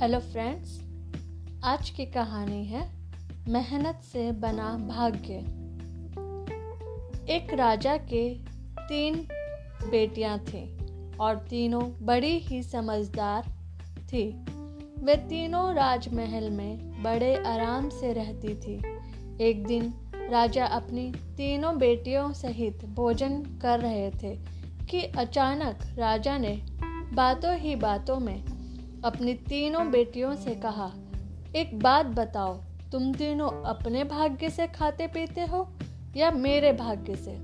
Hello friends आज की कहानी है मेहनत से बना भाग्य। एक राजा के तीन बेटियाँ थीं और तीनों बड़ी ही समझदार थी। वे तीनों राजमहल में बड़े आराम से रहती थी। एक दिन राजा अपनी तीनों बेटियों सहित भोजन कर रहे थे कि अचानक राजा ने बातों ही बातों में अपनी तीनों बेटियों से कहा, एक बात बताओ, तुम तीनों अपने भाग्य से खाते पीते हो या मेरे भाग्य से?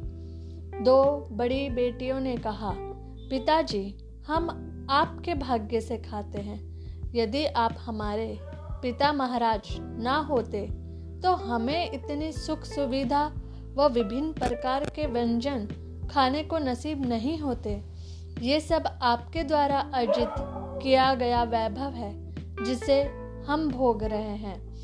दो बड़ी बेटियों ने कहा, पिताजी, हम आपके भाग्य से खाते हैं। यदि आप हमारे पिता महाराज ना होते तो हमें इतनी सुख सुविधा व विभिन्न प्रकार के व्यंजन खाने को नसीब नहीं होते। ये सब आपके द्वारा अर्जित किया गया वैभव है, जिसे हम भोग रहे हैं।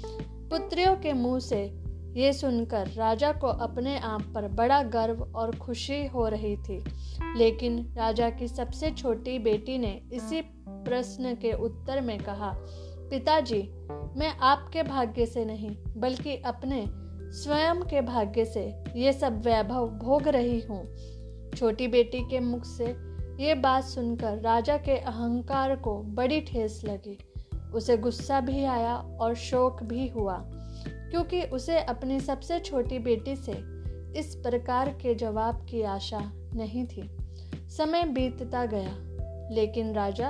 पुत्रियों के मुँह से ये सुनकर राजा को अपने आप पर बड़ा गर्व और खुशी हो रही थी। लेकिन राजा की सबसे छोटी बेटी ने इसी प्रश्न के उत्तर में कहा, पिताजी, मैं आपके भाग्य से नहीं, बल्कि अपने स्वयं के भाग्य से ये सब वैभव भोग रही हूँ। छोटी बेटी के मुख से ये बात सुनकर राजा के अहंकार को बड़ी ठेस लगी। उसे गुस्सा भी आया और शोक भी हुआ, क्योंकि उसे अपनी सबसे छोटी बेटी से इस प्रकार के जवाब की आशा नहीं थी। समय बीतता गया, लेकिन राजा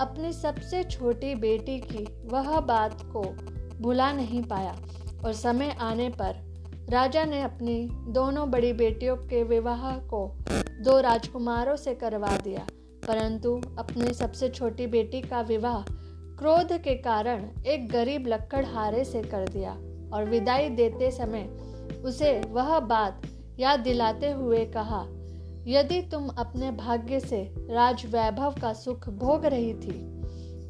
अपनी सबसे छोटी बेटी की वह बात को भुला नहीं पाया और समय आने पर राजा ने अपनी दोनों बड़ी बेटियों के विवाह को दो राजकुमारों से करवा दिया, परंतु अपनी सबसे छोटी बेटी का विवाह क्रोध के कारण एक गरीब लक्कड़हारे से कर दिया और विदाई देते समय उसे वह बात याद दिलाते हुए कहा, यदि तुम अपने भाग्य से राज वैभव का सुख भोग रही थी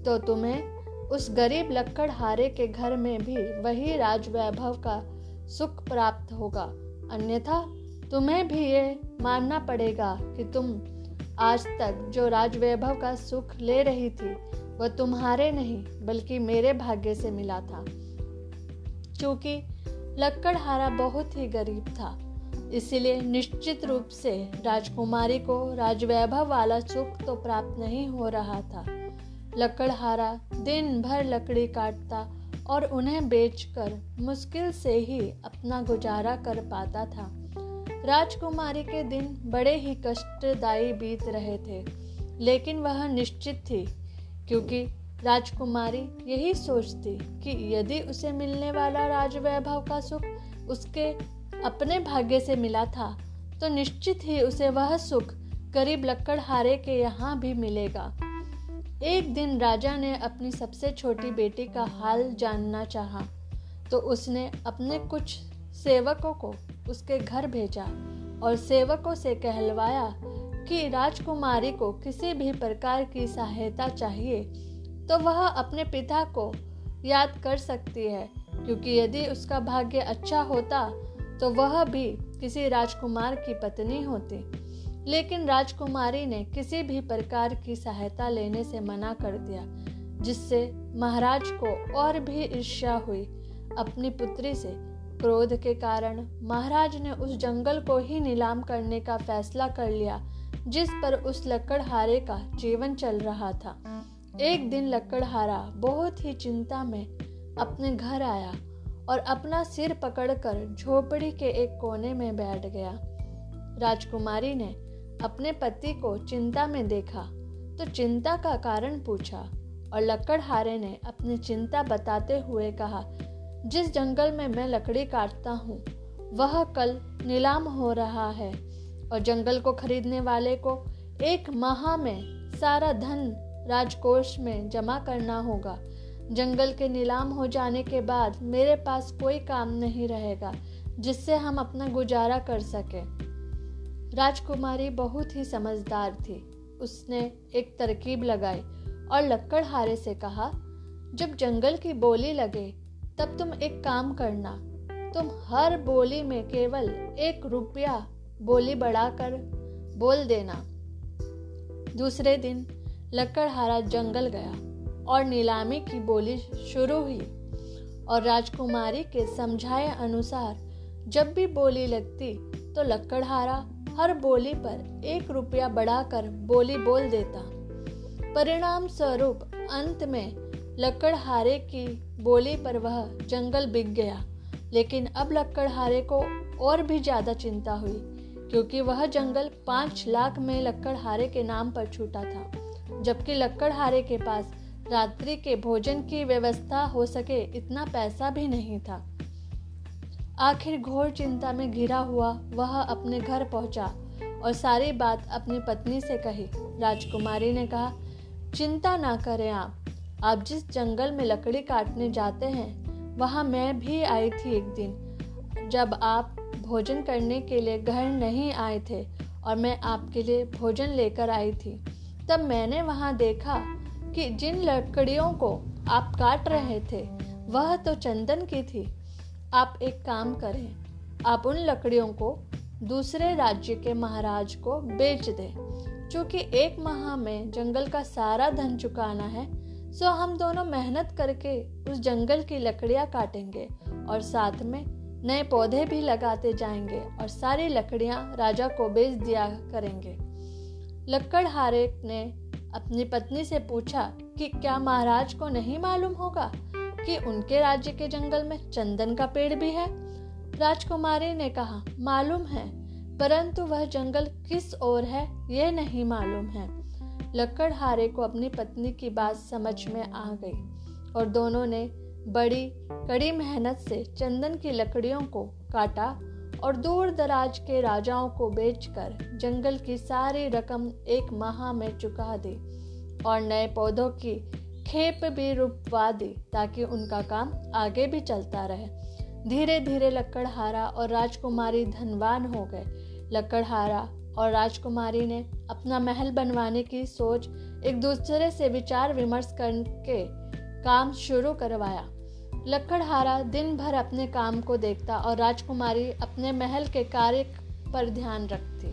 तो तुम्हें उस गरीब लक्कड़हारे के घर में भी वही राज वैभव का सुख प्राप्त होगा, अन्यथा तुम्हें भी ये मानना पड़ेगा कि तुम आज तक जो राजवैभव का सुख ले रही थी, वह तुम्हारे नहीं, बल्कि मेरे भाग्य से मिला था। क्योंकि लक्कड़हारा बहुत ही गरीब था, इसलिए निश्चित रूप से राजकुमारी को राजवैभव वाला सुख तो प्राप्त नहीं हो रहा था। लकड़हारा दिन भर लकड़ी काटता और उन्हें बेचकर मुश्किल से ही अपना गुजारा कर पाता था। राजकुमारी के दिन बड़े ही कष्टदायी बीत रहे थे, लेकिन वह निश्चित थी, क्योंकि राजकुमारी यही सोचती कि यदि उसे मिलने वाला राजवैभव का सुख उसके अपने भाग्य से मिला था तो निश्चित ही उसे वह सुख गरीब लक्कड़हारे के यहाँ भी मिलेगा। एक दिन राजा ने अपनी सबसे छोटी बेटी का हाल जानना चाहा तो उसने अपने कुछ सेवकों को उसके घर भेजा और सेवकों से कहलवाया कि राजकुमारी को किसी भी प्रकार की सहायता चाहिए तो वह अपने पिता को याद कर सकती है, क्योंकि यदि उसका भाग्य अच्छा होता तो वह भी किसी राजकुमार की पत्नी होती। लेकिन राजकुमारी ने किसी भी प्रकार की सहायता लेने से मना कर दिया, जिससे महाराज को और भी ईर्ष्या हुई अपनी पुत्री से क्रोध के कारण महाराज ने उस जंगल को ही नीलाम करने का फैसला कर लिया, जिस पर उस लकड़हारे का जीवन चल रहा था। एक दिन लकड़हारा बहुत ही चिंता में अपने घर आया और अपना सिर पकड़कर झोपड़ी के एक कोने में बैठ गया। राजकुमारी ने अपने पति को चिंता में देखा तो चिंता का कारण पूछा और लकड़हारे ने अपनी चिंता बताते हुए कहा जिस जंगल में मैं लकड़ी काटता हूँ, वह कल नीलाम हो रहा है। और जंगल को खरीदने वाले को एक माह में सारा धन राजकोष में जमा करना होगा। जंगल के नीलाम हो जाने के बाद मेरे पास कोई काम नहीं रहेगा, जिससे हम अपना गुजारा कर सके। राजकुमारी बहुत ही समझदार थी। उसने एक तरकीब लगाई और लक्कड़हारे से कहा, जब जंगल की बोली लगे तब तुम एक काम करना। तुम हर बोली में केवल एक रुपया बोली बढ़ाकर बोल देना। दूसरे दिन लकड़हारा जंगल गया और नीलामी की बोली शुरू हुई और राजकुमारी के समझाए अनुसार जब भी बोली लगती तो लक्कड़हारा हर बोली पर एक रुपया बढ़ाकर बोली बोल देता। परिणाम स्वरूप अंत में लक्कड़हारे की बोली पर वह जंगल बिक गया। लेकिन अब लक्कड़हारे को और भी ज़्यादा चिंता हुई, क्योंकि वह जंगल पाँच लाख में लक्कड़हारे के नाम पर छूटा था, जबकि लक्कड़हारे के पास रात्रि के भोजन की व्यवस्था हो सके इतना पैसा भी नहीं था। आखिर घोर चिंता में घिरा हुआ वह अपने घर पहुँचा और सारी बात अपनी पत्नी से कही। राजकुमारी ने कहा, चिंता ना करें आप आप जिस जंगल में लकड़ी काटने जाते हैं, वहाँ मैं भी आई थी एक दिन। जब आप भोजन करने के लिए घर नहीं आए थे और मैं आपके लिए भोजन लेकर आई थी, तब मैंने वहाँ देखा कि जिन लकड़ियों को आप काट रहे थे, वह तो चंदन की थी। आप एक काम करें, आप उन लकड़ियों को दूसरे राज्य के महाराज को बेच दें। क्योंकि एक माह में जंगल का सारा धन चुकाना है सो हम दोनों मेहनत करके उस जंगल की लकड़ियाँ काटेंगे और साथ में नए पौधे भी लगाते जाएँगे और सारी लकड़ियाँ राजा को बेच दिया करेंगे। लक्कड़हारे ने अपनी पत्नी से पूछा कि क्या महाराज को नहीं मालूम होगा कि उनके राज्य के जंगल में चंदन का पेड़ भी है? राजकुमारी ने कहा, मालूम है, परंतु वह जंगल किस ओर है, यह नहीं मालूम है। लक्कड़हारे को अपनी पत्नी की बात समझ में आ गई और दोनों ने बड़ी, कड़ी मेहनत से चंदन की लकड़ियों को काटा और दूर दराज के राजाओं को बेचकर जंगल की सारी रकम एक माह में चुका दी और नए पौधों की खेप भी रुपवा दी ताकि उनका काम आगे भी चलता रहे। धीरे धीरे लक्कड़हारा और राजकुमारी धनवान हो गए। लक्कड़हारा और राजकुमारी ने अपना महल बनवाने की सोच एक दूसरे से विचार विमर्श करके काम शुरू करवाया। लक्कड़हारा दिन भर अपने काम को देखता और राजकुमारी अपने महल के कार्य पर ध्यान रखती।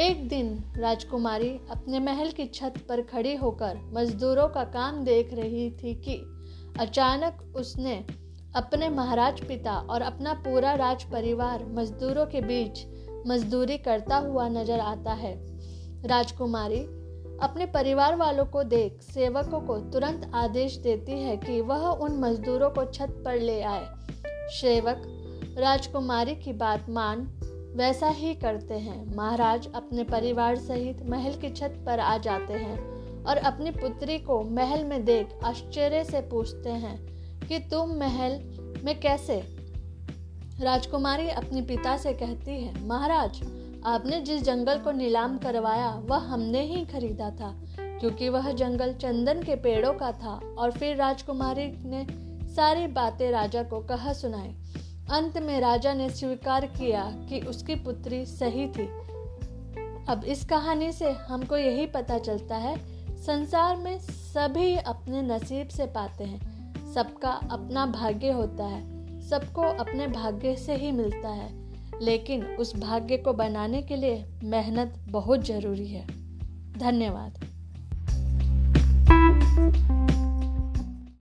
एक दिन राजकुमारी अपने महल की छत पर खड़ी होकर मजदूरों का काम देख रही थी कि अचानक उसने अपने महाराज पिता और अपना पूरा राज परिवार मजदूरों के बीच मजदूरी करता हुआ नज़र आता है। राजकुमारी अपने परिवार वालों को देख सेवकों को तुरंत आदेश देती है कि वह उन मजदूरों को छत पर ले आए। सेवक राजकुमारी की बात मान, वैसा ही करते हैं। महाराज अपने परिवार सहित महल की छत पर आ जाते हैं और अपनी पुत्री को महल में देख आश्चर्य से पूछते हैं कि तुम महल में कैसे राजकुमारी अपने पिता से कहती है, महाराज, आपने जिस जंगल को नीलाम करवाया, वह हमने ही खरीदा था, क्योंकि वह जंगल चंदन के पेड़ों का था, और फिर राजकुमारी ने सारी बातें राजा को कहा सुनाई। अंत में राजा ने स्वीकार किया कि उसकी पुत्री सही थी। अब इस कहानी से हमको यही पता चलता है, संसार में सभी अपने नसीब से पाते हैं, सबका अपना भाग्य होता है। सबको अपने भाग्य से ही मिलता है। लेकिन उस भाग्य को बनाने के लिए मेहनत बहुत ज़रूरी है। धन्यवाद।